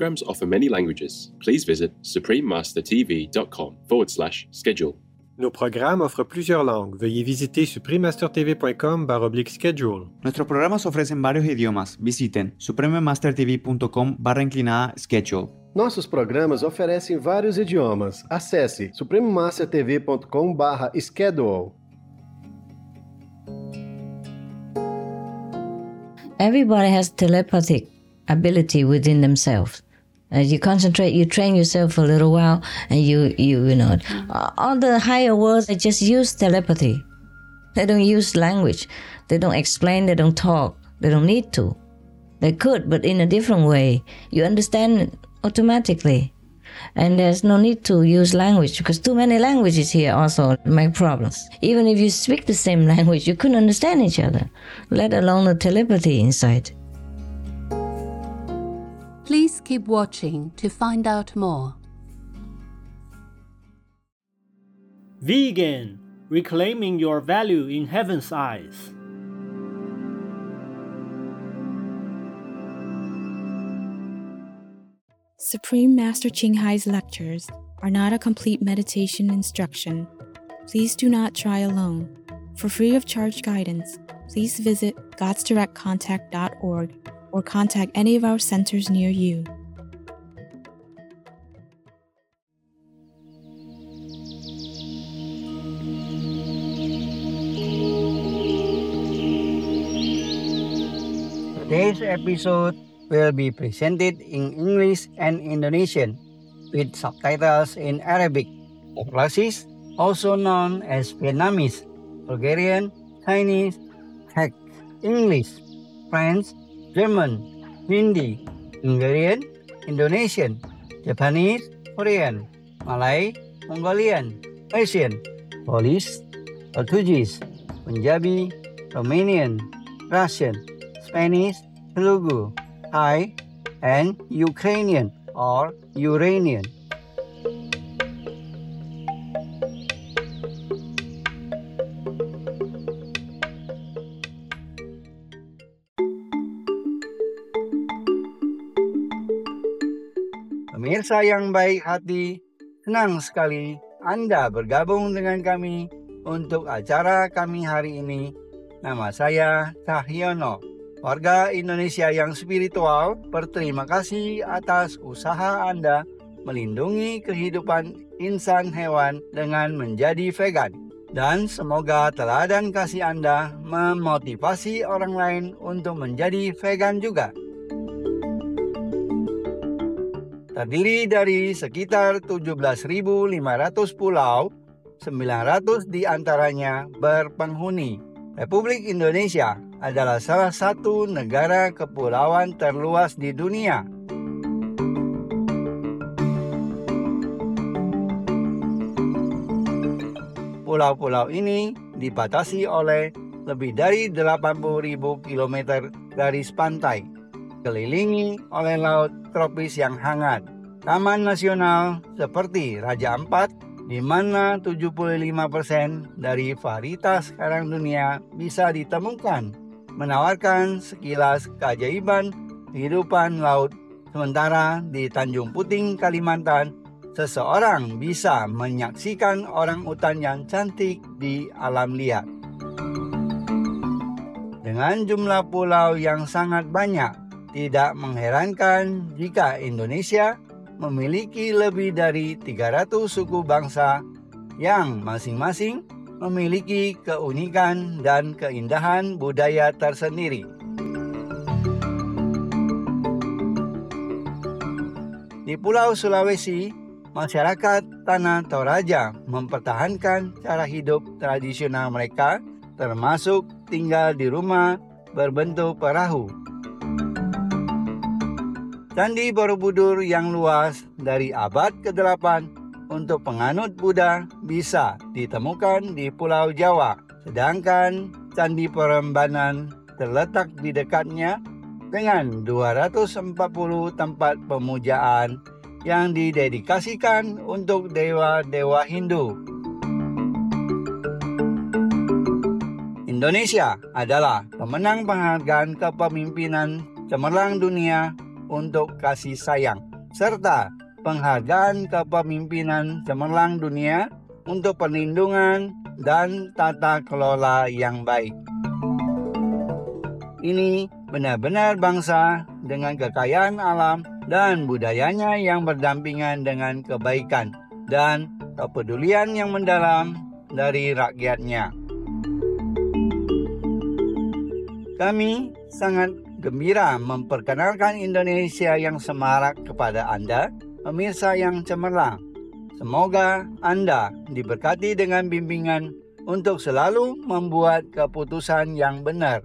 Programs offer many languages. Please visit suprememastertv.com forward slash schedule. Nos programas offrent plusieurs langues. Veuillez visiter suprememastertv.com oblique schedule. Nuestros programas ofrecen varios idiomas. Visiten suprememastertv.com barra inclinada schedule. Nossos programas oferecem vários idiomas. Acesse suprememastertv.com/schedule. Everybody has telepathic ability within themselves. As you concentrate, you train yourself for a little while, and you, you, you know, mm. uh, all the higher worlds they just use telepathy. They don't use language. They don't explain. They don't talk. They don't need to. They could, but in a different way. You understand automatically, and there's no need to use language because too many languages here also make problems. Even if you speak the same language, you couldn't understand each other, let alone the telepathy inside. Please keep watching to find out more. Vegan, reclaiming your value in heaven's eyes. Supreme Master Ching Hai's lectures are not a complete meditation instruction. Please do not try alone. For free of charge guidance, please visit godsdirectcontact.org or contact any of our centers near you. Today's episode will be presented in English and Indonesian with subtitles in Arabic, Aulacese, also known as Vietnamese, Bulgarian, Chinese, Czech, English, French, German, Hindi, Hungarian, Indonesian, Japanese, Korean, Malay, Mongolian, Persian, Polish, Portuguese, Punjabi, Romanian, Russian, Spanish, Telugu, Thai, and Ukrainian or Uranian. Pemirsa yang baik hati, senang sekali Anda bergabung dengan kami untuk acara kami hari ini. Nama saya Cahyono, warga Indonesia yang spiritual. Berterima kasih atas usaha Anda melindungi kehidupan insan hewan dengan menjadi vegan. Dan semoga teladan kasih Anda memotivasi orang lain untuk menjadi vegan juga. Terdiri dari sekitar 17.500 pulau, 900 di antaranya berpenghuni. Republik Indonesia adalah salah satu negara kepulauan terluas di dunia. Pulau-pulau ini dibatasi oleh lebih dari 80.000 km garis pantai dikelilingi oleh laut tropis yang hangat. Taman nasional seperti Raja Ampat, di mana 75% dari varietas karang dunia bisa ditemukan, menawarkan sekilas keajaiban kehidupan laut. Sementara di Tanjung Puting, Kalimantan, seseorang bisa menyaksikan orang utan yang cantik di alam liar. Dengan jumlah pulau yang sangat banyak, tidak mengherankan jika Indonesia memiliki lebih dari 300 suku bangsa yang masing-masing memiliki keunikan dan keindahan budaya tersendiri. Di Pulau Sulawesi, masyarakat Tanah Toraja mempertahankan cara hidup tradisional mereka termasuk tinggal di rumah berbentuk perahu. Candi Borobudur yang luas dari abad ke-8 untuk penganut Buddha bisa ditemukan di Pulau Jawa, sedangkan Candi Prambanan terletak di dekatnya dengan 240 tempat pemujaan yang didedikasikan untuk dewa-dewa Hindu. Indonesia adalah pemenang penghargaan kepemimpinan cemerlang dunia untuk kasih sayang serta penghargaan kepemimpinan cemerlang dunia untuk perlindungan dan tata kelola yang baik. Ini benar-benar bangsa dengan kekayaan alam dan budayanya yang berdampingan dengan kebaikan dan kepedulian yang mendalam dari rakyatnya. Kami sangat gembira memperkenalkan Indonesia yang semarak kepada Anda, pemirsa yang cemerlang. Semoga Anda diberkati dengan bimbingan untuk selalu membuat keputusan yang benar.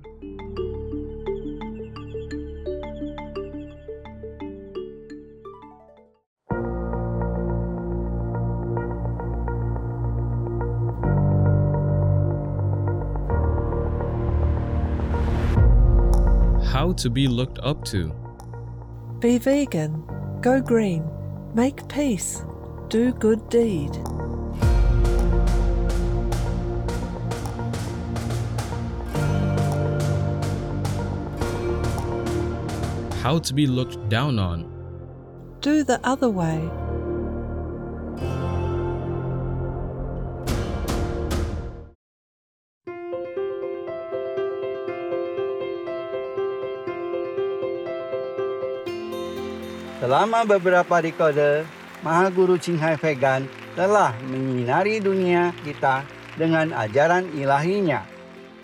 How to be looked up to. Be vegan, go green, make peace, do good deed. How to be looked down on. Do the other way. Selama beberapa dekade, Maha Guru Ching Hai Vegan telah menyinari dunia kita dengan ajaran ilahinya.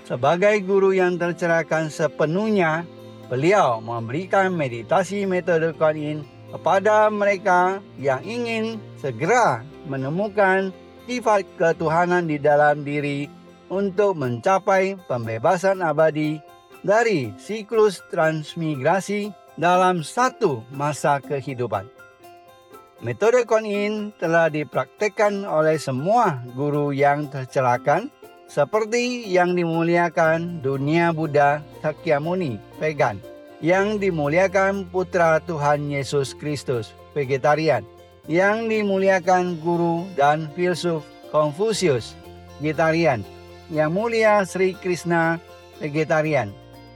Sebagai guru yang tercerahkan sepenuhnya, beliau memberikan meditasi metode Kuan Yin kepada mereka yang ingin segera menemukan sifat ketuhanan di dalam diri untuk mencapai pembebasan abadi dari siklus transmigrasi dalam satu masa kehidupan. Metode Kuan Yin telah dipraktekkan oleh semua guru yang tercerahkan seperti yang dimuliakan dunia Buddha Sakyamuni vegan, yang dimuliakan putra Tuhan Yesus Kristus vegetarian, yang dimuliakan guru dan filsuf Konfusius vegetarian, yang mulia Sri Krishna vegetarian,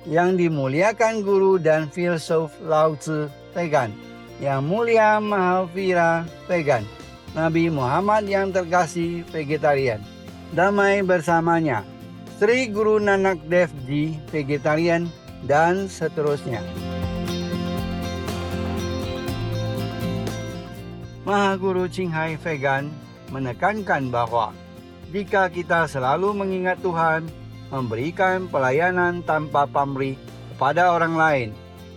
yang dimuliakan guru dan filsuf Lao Tzu vegan, yang mulia Mahavira vegan, Nabi Muhammad yang terkasih vegetarian, damai bersamanya, Sri Guru Nanak Dev Ji vegetarian, dan seterusnya. Maha Guru vegan menekankan bahwa jika kita selalu mengingat Tuhan, memberikan pelayanan tanpa pamrih kepada orang lain,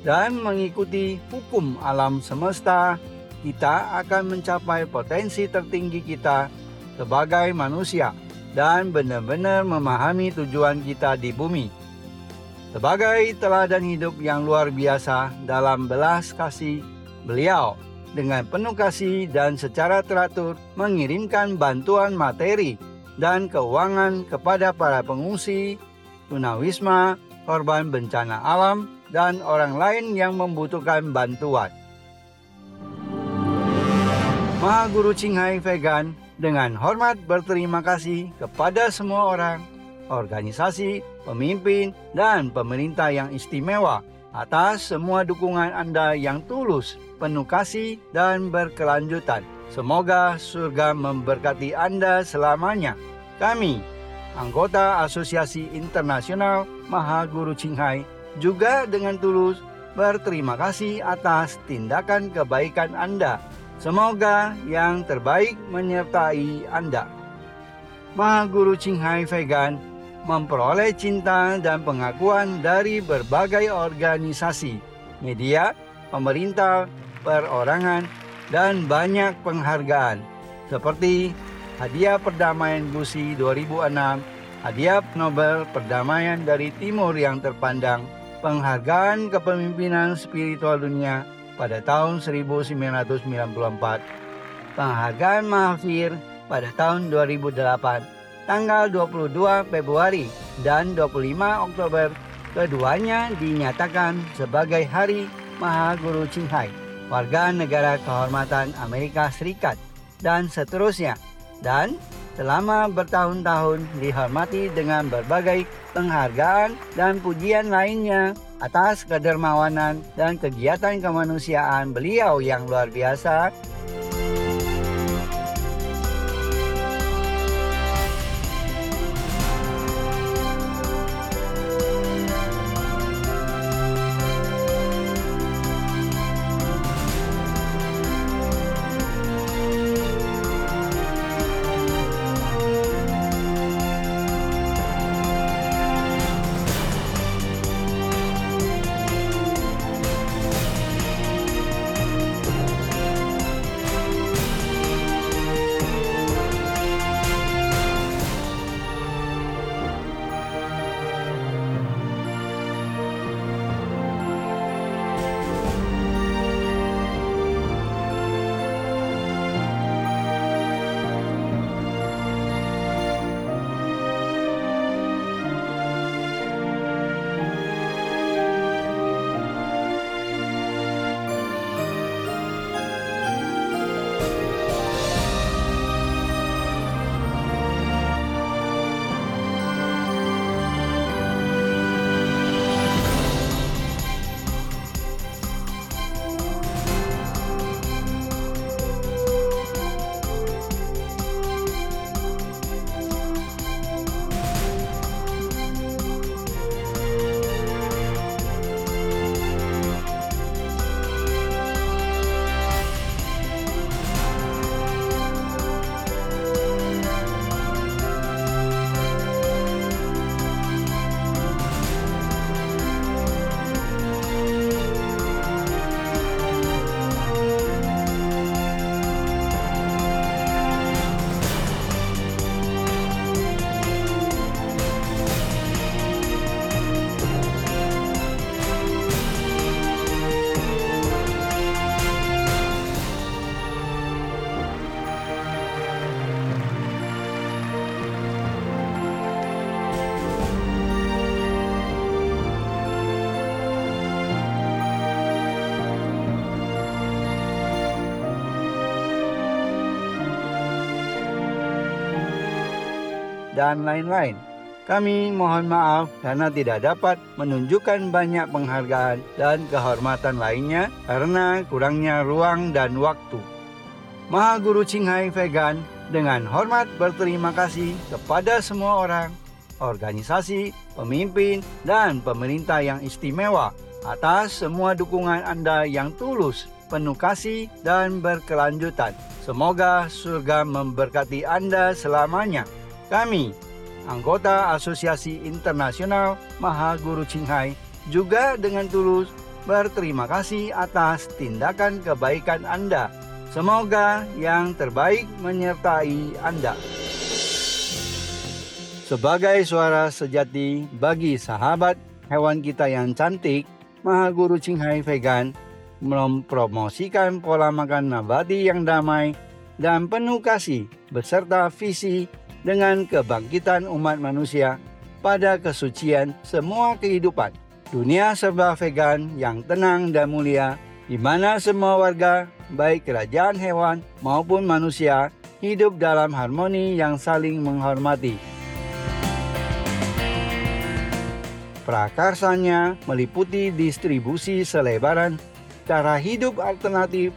dan mengikuti hukum alam semesta, kita akan mencapai potensi tertinggi kita sebagai manusia dan benar-benar memahami tujuan kita di bumi. Sebagai teladan hidup yang luar biasa dalam belas kasih, beliau dengan penuh kasih dan secara teratur mengirimkan bantuan materi dan keuangan kepada para pengungsi, tunawisma, korban bencana alam, dan orang lain yang membutuhkan bantuan. Maha Guru Ching Hai Vegan dengan hormat berterima kasih kepada semua orang, organisasi, pemimpin, dan pemerintah yang istimewa atas semua dukungan Anda yang tulus, penuh kasih, dan berkelanjutan. Semoga surga memberkati Anda selamanya. Kami, anggota Asosiasi Internasional Maha Guru Ching Hai, juga dengan tulus berterima kasih atas tindakan kebaikan Anda. Semoga yang terbaik menyertai Anda. Maha Guru Ching Hai Vegan memperoleh cinta dan pengakuan dari berbagai organisasi, media, pemerintah, perorangan, dan banyak penghargaan seperti Hadiah Perdamaian Gusi 2006, hadiah Nobel Perdamaian dari Timur yang terpandang, penghargaan kepemimpinan spiritual dunia pada tahun 1994, penghargaan Mahathir pada tahun 2008, tanggal 22 Februari dan 25 Oktober keduanya dinyatakan sebagai Hari Maha Guru Qinghai, warga negara kehormatan Amerika Serikat, dan seterusnya. Dan selama bertahun-tahun dihormati dengan berbagai penghargaan dan pujian lainnya atas kedermawanan dan kegiatan kemanusiaan beliau yang luar biasa dan lain-lain. Kami mohon maaf karena tidak dapat menunjukkan banyak penghargaan dan kehormatan lainnya karena kurangnya ruang dan waktu. Maha Guru Qinghai Vegan dengan hormat berterima kasih kepada semua orang, organisasi, pemimpin, dan pemerintah yang istimewa atas semua dukungan Anda yang tulus, penuh kasih, dan berkelanjutan. Semoga surga memberkati Anda selamanya. Kami, anggota Asosiasi Internasional Maha Guru Qinghai, juga dengan tulus berterima kasih atas tindakan kebaikan Anda. Semoga yang terbaik menyertai Anda. Sebagai suara sejati bagi sahabat hewan kita yang cantik, Maha Guru Qinghai Vegan mempromosikan pola makan nabati yang damai dan penuh kasih beserta visi dengan kebangkitan umat manusia pada kesucian semua kehidupan. Dunia serba vegan yang tenang dan mulia, di mana semua warga, baik kerajaan hewan maupun manusia, hidup dalam harmoni yang saling menghormati. Prakarsanya meliputi distribusi selebaran cara hidup alternatif,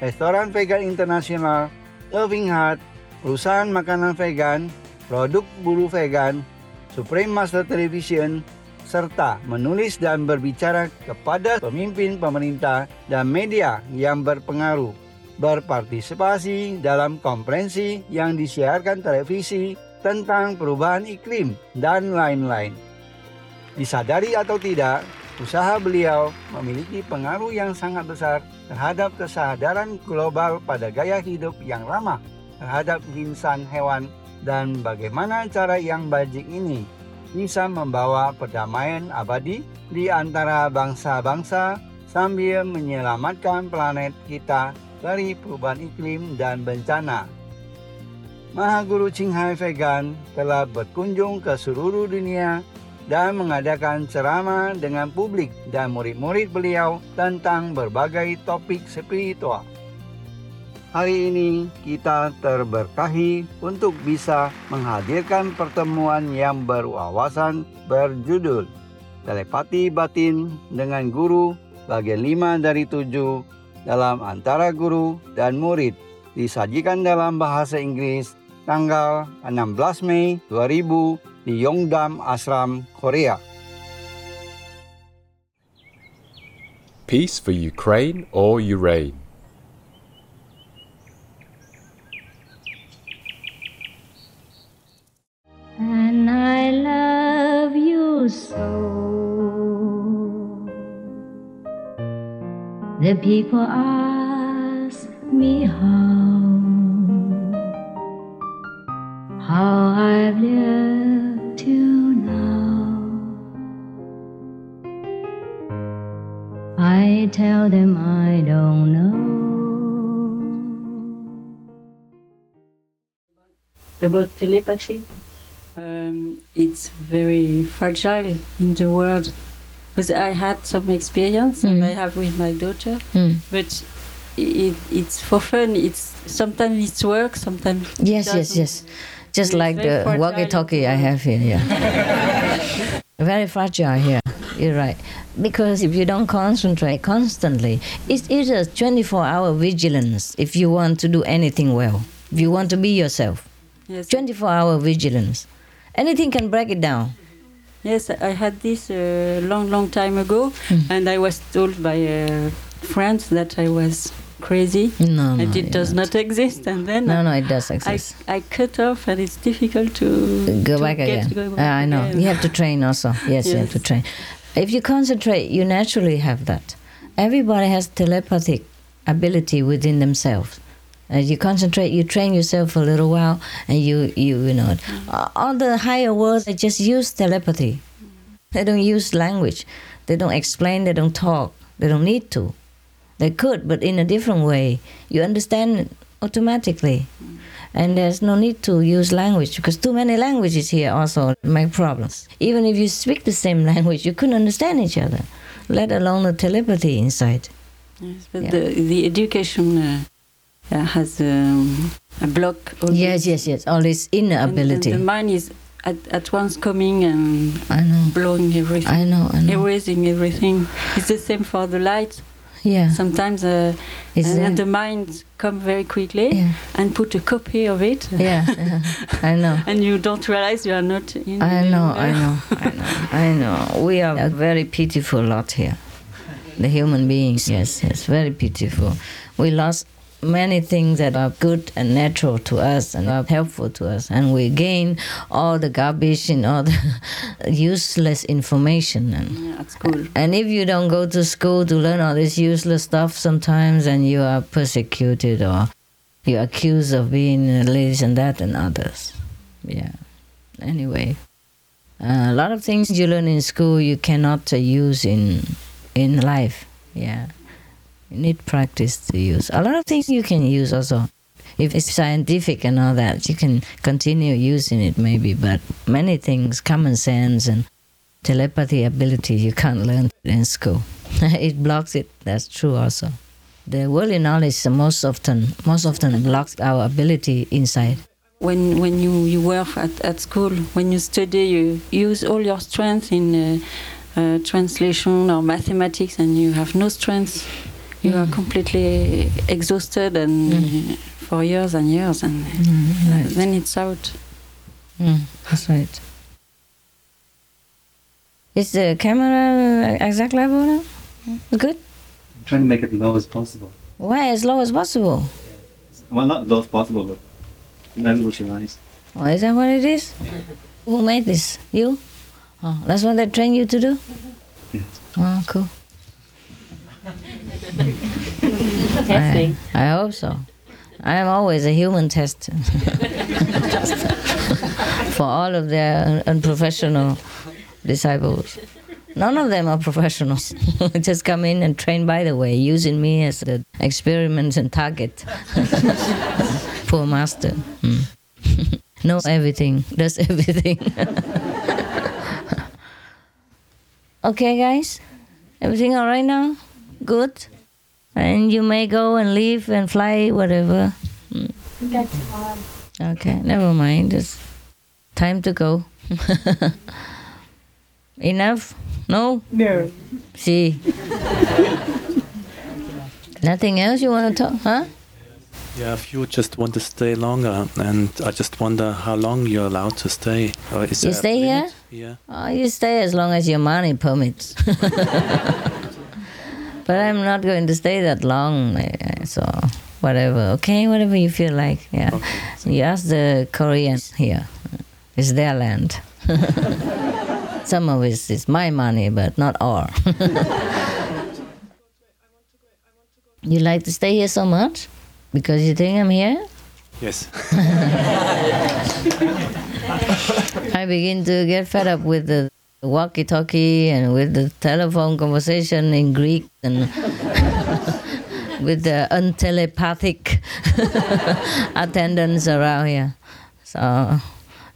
restoran vegan internasional, Loving Heart, perusahaan makanan vegan, produk bulu vegan, Supreme Master Television, serta menulis dan berbicara kepada pemimpin pemerintah dan media yang berpengaruh, berpartisipasi dalam konferensi yang disiarkan televisi tentang perubahan iklim, dan lain-lain. Disadari atau tidak, usaha beliau memiliki pengaruh yang sangat besar terhadap kesadaran global pada gaya hidup yang ramah terhadap insan hewan dan bagaimana cara yang bajik ini bisa membawa perdamaian abadi di antara bangsa-bangsa sambil menyelamatkan planet kita dari perubahan iklim dan bencana. Mahaguru Qinghai Vegan telah berkunjung ke seluruh dunia dan mengadakan ceramah dengan publik dan murid-murid beliau tentang berbagai topik spiritual. Hari ini kita terberkahi untuk bisa menghadirkan pertemuan yang berwawasan berjudul Telepati Batin dengan Guru bagian 5 dari 7 dalam antara guru dan murid disajikan dalam bahasa Inggris tanggal 16 Mei 2000 di Yongdam Ashram, Korea. Peace for Ukraine or Ukraine. I love you so. The people ask me how, how I've lived till now. I tell them I don't know. about telepathy. Um, it's very fragile in the world because I had some experience and I have with my daughter, Mm. but it, it's for fun. It's sometimes it's work, sometimes it Yes, yes, yes. Just like the walkie-talkie I have here. Yeah. Very fragile here. You're right. Because if you don't concentrate constantly, it's, it's a 24-hour vigilance. If you want to do anything well, if you want to be yourself, Yes. 24-hour vigilance. Anything can break it down. Yes, I had this a long, long time ago, Hmm. and I was told by uh, friends that I was crazy. No, no, and it does not. exist. And then No, no, it does exist. I cut off, and it's difficult to go to back again. go Uh, back I know. again. You have to train also. Yes, you have to train. If you concentrate, you naturally have that. Everybody has telepathic ability within themselves. As you concentrate, you train yourself for a little while, and you, you, you know, uh, all the higher worlds they just use telepathy. They don't use language. They don't explain. They don't talk. They don't need to. They could, but in a different way. You understand it automatically. And there's no need to use language because too many languages here also make problems. Even if you speak the same language, you couldn't understand each other, let alone the telepathy inside. Yes, but Yeah. the, the education uh, uh, has um, a block. Yes, yes, yes. All this inner And- ability. And the mind is at, at once coming and I know. blowing everything. I know, I know. Erasing everything. It's the same for the light. Yeah. Sometimes uh, and, and the mind come very quickly Yeah. and put a copy of it. Yeah, yeah. I know. and you don't realize you are not in I know, I know, I know, I know. We are a very pitiful lot here. The human beings, yes, yes, very pitiful. We lost many things that are good and natural to us and are helpful to us, and we gain all the garbage and all the useless information. And, Yeah, at school. and if you don't go to school to learn all this useless stuff sometimes, and you are persecuted or you're accused of being this and that and others. Yeah. Anyway, uh, a lot of things you learn in school you cannot uh, use in in life. Yeah, need practice to use. A lot of things you can use also. If it's scientific and all that, you can continue using it maybe. But many things, common sense and telepathy ability, you can't learn in school. it blocks it. That's true also. The worldly knowledge most often most often blocks our ability inside. when when you, you work at, at school, when you study, you use all your strength in uh, uh, translation or mathematics, and you have no strength. You are completely exhausted and uh, for years and years, and right. then it's out. Mm, that's right. Is the camera exact level now? Good? trying to make it low as possible. Why as low as possible? Well, not low as possible, but level with your eyes. Oh, is that what it is? Who made this? You? Oh, that's what they train you to do? Oh, cool. I, I hope so. I am always a human test for all of their unprofessional disciples. None of them are professionals. Just come in and train by the way, using me as the experiment and target. Poor master. Hmm. Knows everything, does everything. okay, guys? Everything all right now? Good? And you may go and leave and fly, whatever. Hmm. Okay, never mind. It's time to go. Enough? No? No. See. Nothing else you want to talk, huh? Yeah, if you just want to stay longer, and I just wonder how long you're allowed to stay. Or is You stay here? Yeah. Oh, you stay as long as your money permits. but I'm not going to stay that long, so whatever. Okay, whatever you feel like. Yeah. You ask the Koreans here. It's their land. Some of it is my money, but not all. you like to stay here so much because you think I'm here? Yes. I begin to get fed up with the walkie-talkie and with the telephone conversation in Greek and with the untelepathic attendants around here. So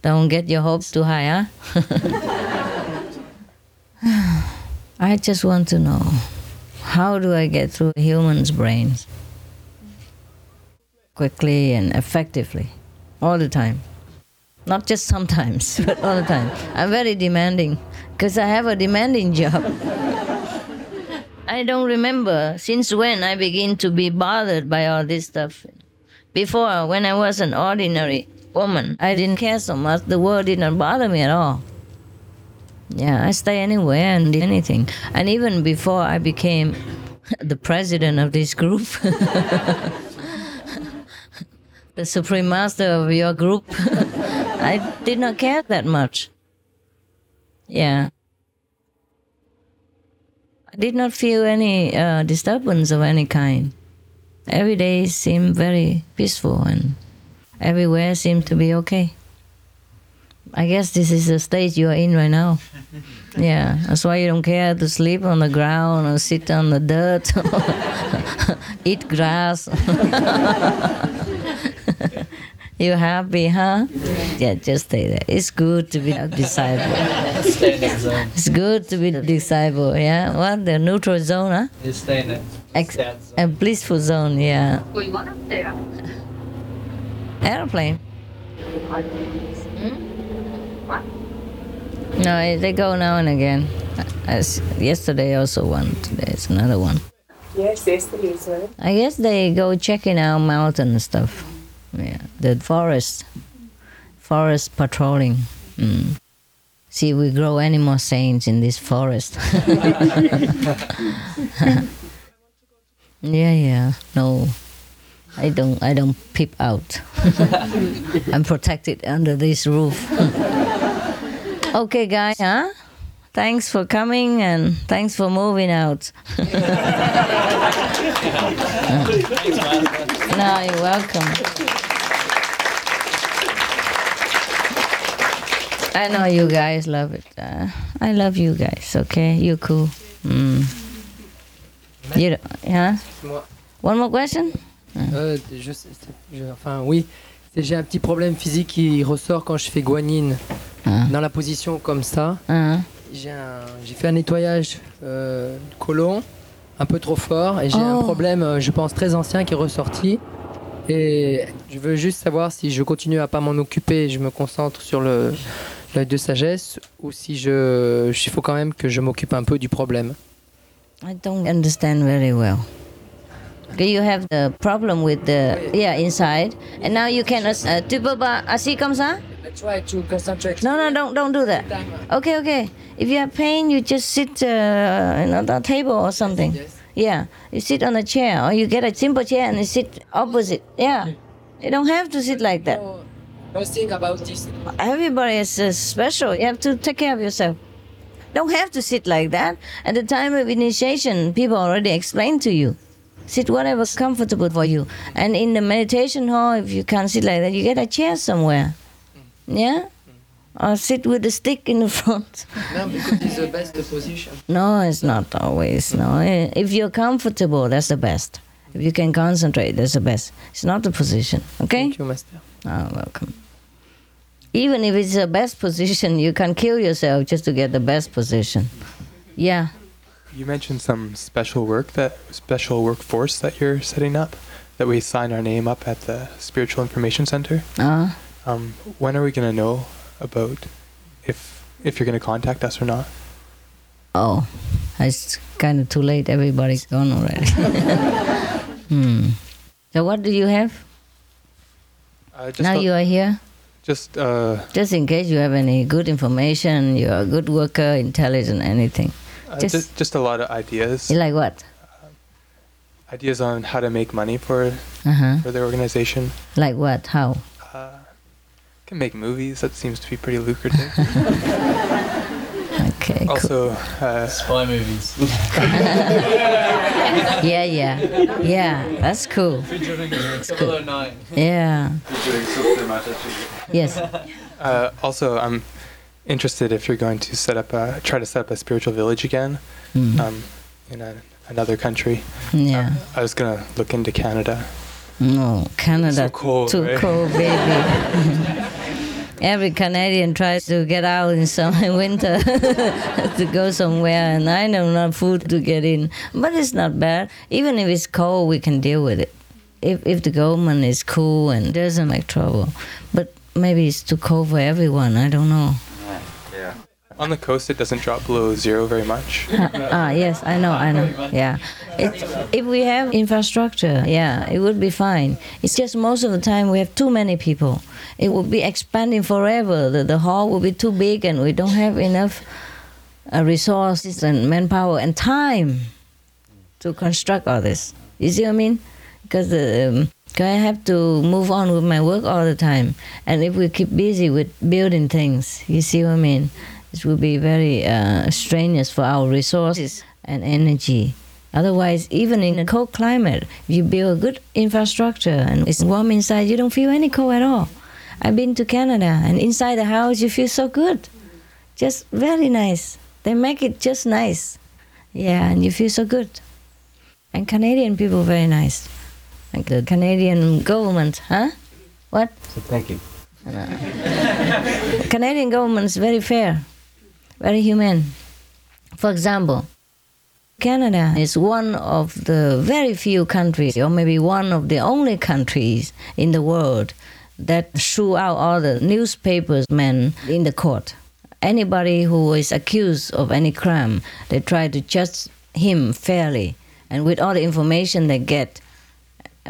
don't get your hopes too high, huh? I just want to know how do I get through human's brains quickly and effectively all the time. Not just sometimes, but all the time. I'm very demanding because I have a demanding job. I don't remember since when I begin to be bothered by all this stuff. Before, when I was an ordinary woman, I didn't care so much. The world didn't bother me at all. Yeah, I stay anywhere and did anything. And even before I became the president of this group, the supreme master of your group, I did not care that much. Yeah. I did not feel any uh, disturbance of any kind. Every day seemed very peaceful and everywhere seemed to be okay. I guess this is the stage you are in right now. Yeah, that's why you don't care to sleep on the ground or sit on the dirt, eat grass. you happy, huh? Yeah, just stay there. It's good to be a disciple. It's good to be a disciple, yeah? What? The neutral zone, huh? You stay in it. Ex- a blissful zone, yeah. Airplane. No, eh, they go now and again. Uh, as yesterday also one. Today it's another one. Yes, yesterday as well. I guess they go checking out mountain and stuff. Yeah, the forest, forest patrolling. Mm. See, we grow any more saints in this forest. yeah, yeah. No, I don't. I don't peep out. I'm protected under this roof. okay, guys. Huh? Thanks for coming and thanks for moving out. no, you're welcome. I know you guys love it. Uh, I love you guys. Okay, you're cool. Mm. You. One more question? Euh, je je- enfin, oui. J'ai un petit problème physique qui ressort quand je fais guanine dans la position comme ça. J'ai un- j'ai fait un nettoyage euh, du côlon un peu trop fort et j'ai un Oh. problème, euh, je pense, très ancien qui est ressorti. Et je veux juste savoir si je continue à pas m'en occuper et je me concentre sur le l'œil de sagesse ou si je, il faut quand même que je m'occupe un peu du problème. I don't understand very well. Okay, you have the problem with the yeah inside, and now you can uh, tu peux pas assis comme ça? I try to concentrate. No, no, don't don't do that. Okay, okay. If you have pain, you just sit uh, on a table or something. Yeah, you sit on a chair, or you get a simple chair and you sit opposite. Yeah, you don't have to sit like that. No think about this. Everybody is uh, special. You have to take care of yourself. Don't have to sit like that. At the time of initiation, people already explained to you. Sit whatever's comfortable for you. And in the meditation hall, if you can't sit like that, you get a chair somewhere. Yeah? or sit with a stick in the front. No, because it's the best position. No, it's not always. No, if you're comfortable, that's the best. If you can concentrate, that's the best. It's not the position. Okay. Thank you, Master. Oh, welcome. Even if it's the best position, you can kill yourself just to get the best position. Yeah. You mentioned some special work that special workforce that you're setting up, that we sign our name up at the Spiritual Information Center. Uh, Um, when are we gonna know about if if you're gonna contact us or not? oh, it's kind of too late. Everybody's gone already. hmm. So what do you have? Uh, just now you are here. Just uh, Just in case you have any good information, you're a good worker, intelligent, anything. uh, Just, just just a lot of ideas. like what? Ideas on how to make money for Uh-huh. for the organization. Like what? How? Uh, can make movies. That seems to be pretty lucrative. okay. also, uh, spy movies. Yeah, yeah, yeah. That's cool. Featuring That's 009. Yeah. Featuring Subte Matachi. Yes. Uh, also, I'm interested if you're going to set up a try to set up a spiritual village again, Mhm. um, in a, another country. Yeah. Um, I was gonna look into Canada. No, Canada. So cold, Too right? cold, baby. Every Canadian tries to get out in summer winter to go somewhere, and I know not food to get in. But it's not bad. Even if it's cold, we can deal with it. If if the government is cool and doesn't make trouble, but maybe it's too cold for everyone. I don't know. On the coast, it doesn't drop below zero very much. ah, yes, I know, I know. Yeah, if we have infrastructure, yeah, it would be fine. It's just most of the time we have too many people. It would be expanding forever. The, the hall will be too big, and we don't have enough uh, resources and manpower and time to construct all this. You see what I mean? Because um, I have to move on with my work all the time, and if we keep busy with building things, you see what I mean? It will be very uh, strenuous for our resources and energy. Otherwise, even in a cold climate, if you build a good infrastructure and it's warm inside, you don't feel any cold at all. I've been to Canada, and inside the house, you feel so good. Just very nice. They make it just nice. Yeah, and you feel so good. And Canadian people very nice. Like the Canadian government, huh? What? So thank you. Canadian government is very fair, very humane. For example, Canada is one of the very few countries, or maybe one of the only countries in the world that threw out all the newspapers men in the court. Anybody who is accused of any crime, they try to judge him fairly and with all the information they get,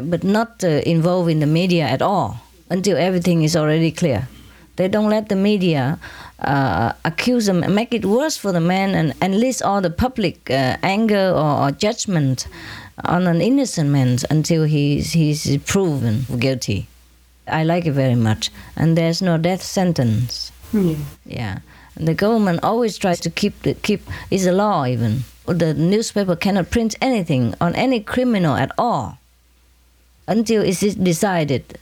but not uh, involve in the media at all until everything is already clear. They don't let the media uh, accuse them and make it worse for the man and enlist all the public uh, anger or, or judgment on an innocent man until he's, he's proven guilty. I like it very much. And there's no death sentence. Yeah. And the government always tries to keep the keep is a law even. The newspaper cannot print anything on any criminal at all until it is decided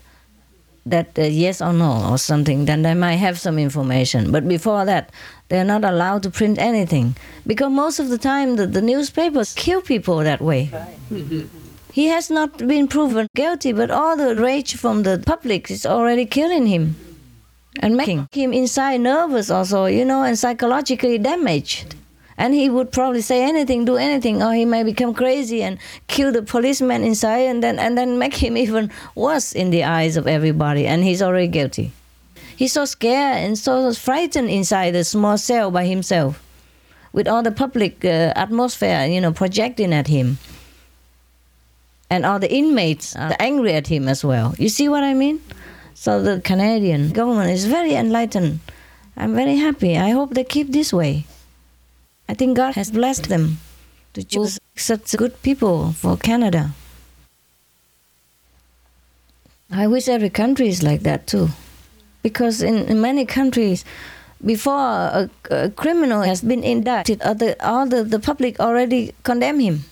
that uh, yes or no or something. Then they might have some information. But before that, they are not allowed to print anything because most of the time the, the newspapers kill people that way. He has not been proven guilty, but all the rage from the public is already killing him and making him inside nervous also, you know, and psychologically damaged. And he would probably say anything, do anything, or he may become crazy and kill the policeman inside and then and then make him even worse in the eyes of everybody, and he's already guilty. He's so scared and so frightened inside the small cell by himself, with all the public uh, atmosphere, you know, projecting at him and all the inmates are angry at him as well. You see what I mean? So the Canadian government is very enlightened. I'm very happy. I hope they keep this way. I think God has blessed them to choose such good people for Canada. I wish every country is like that too. Because in, in many countries, before a, a criminal has been indicted, all, the, all the, the public already condemn him.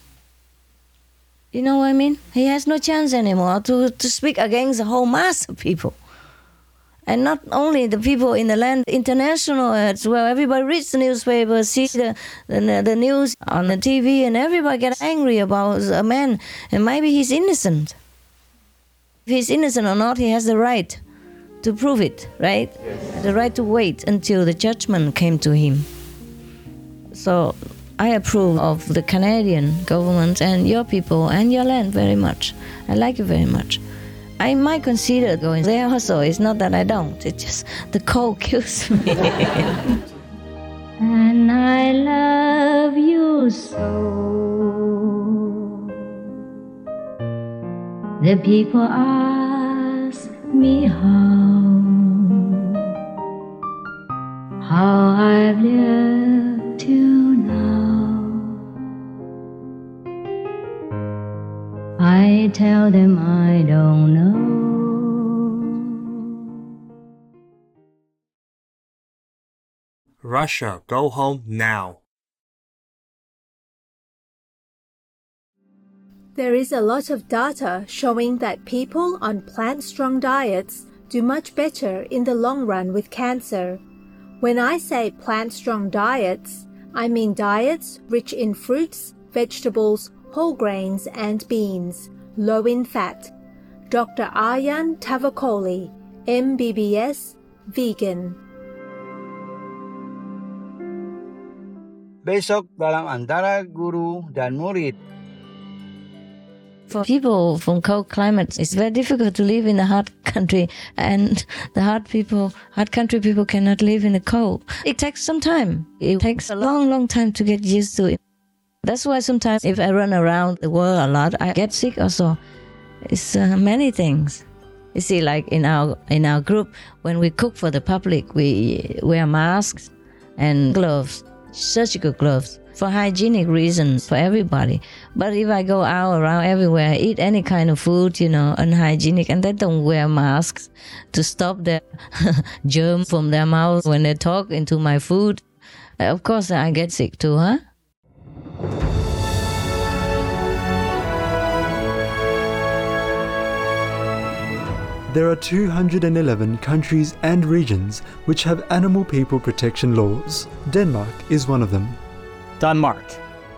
You know what I mean? He has no chance anymore to, to speak against a whole mass of people. And not only the people in the land, international as well. Everybody reads the newspaper, sees the, the, the news on the TV, and everybody get angry about a man. And maybe he's innocent. If he's innocent or not, he has the right to prove it, right? Yes. The right to wait until the judgment came to him. So I approve of the Canadian government and your people and your land very much. I like you very much. I might consider going there also. It's not that I don't. It's just the cold kills me. and I love you so. The people ask me how, how I've lived till I tell them I don't know. Russia, go home now. There is a lot of data showing that people on plant strong diets do much better in the long run with cancer. When I say plant strong diets, I mean diets rich in fruits, vegetables, whole grains, and beans, low in fat. Dr. Aryan Tavakoli, MBBS, vegan. Besok dalam antara guru dan murid. For people from cold climates, it's very difficult to live in a hot country, and the hot people, hot country people cannot live in the cold. It takes some time. It takes a long, long time to get used to it. That's why sometimes if I run around the world a lot, I get sick also. It's uh, many things. You see, like in our in our group, when we cook for the public, we wear masks and gloves, surgical gloves for hygienic reasons for everybody. But if I go out around everywhere, eat any kind of food, you know, unhygienic, and they don't wear masks to stop the germ from their mouth when they talk into my food, of course I get sick too, huh? There are 211 countries and regions which have animal people protection laws. Denmark is one of them. Denmark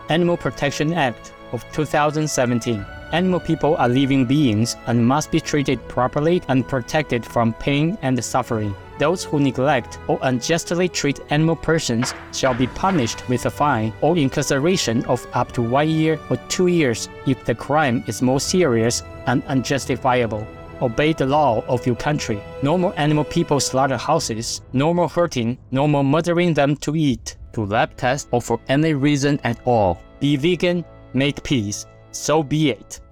Animal Protection Act of 2017. Animal people are living beings and must be treated properly and protected from pain and suffering. Those who neglect or unjustly treat animal persons shall be punished with a fine or incarceration of up to one year or two years if the crime is more serious and unjustifiable. Obey the law of your country. No more animal people slaughterhouses, no more hurting, no more murdering them to eat, to lab test, or for any reason at all. Be vegan, make peace. So be it.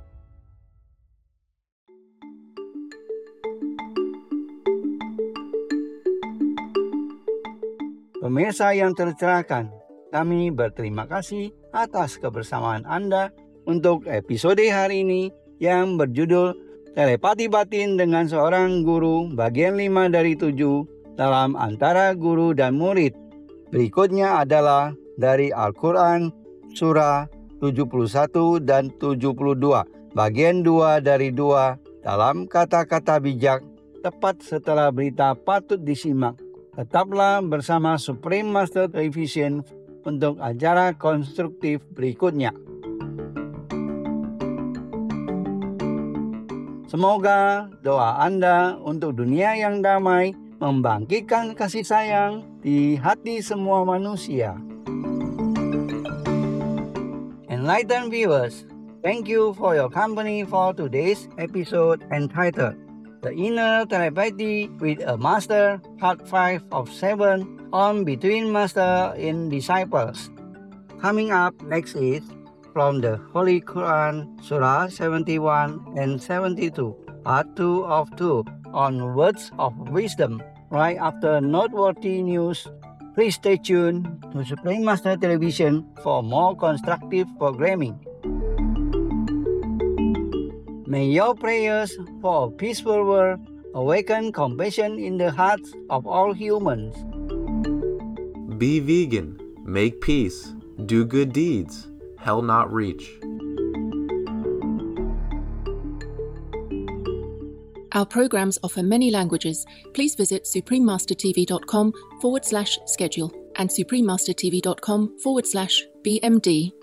Pemirsa yang tercerahkan, kami berterima kasih atas kebersamaan Anda untuk episode hari ini yang berjudul Telepati Batin dengan seorang guru bagian 5 dari 7 dalam antara guru dan murid. Berikutnya adalah dari Al-Quran surah 71 dan 72 bagian 2 dari 2 dalam kata-kata bijak tepat setelah berita patut disimak Tetaplah bersama Supreme Master Television untuk acara konstruktif berikutnya. Semoga doa Anda untuk dunia yang damai membangkitkan kasih sayang di hati semua manusia. Enlightened viewers, thank you for your company for today's episode entitled the inner telepathy with a master, part 5 of 7 on Between Master in Disciples. Coming up next is from the Holy Quran, Surah 71 and 72, part 2 of 2 on words of wisdom. Right after noteworthy news, please stay tuned to Supreme Master Television for more constructive programming. May your prayers for a peaceful world awaken compassion in the hearts of all humans. Be vegan, make peace, do good deeds, hell not reach. Our programs offer many languages. Please visit suprememastertv.com forward slash schedule and suprememastertv.com forward slash BMD.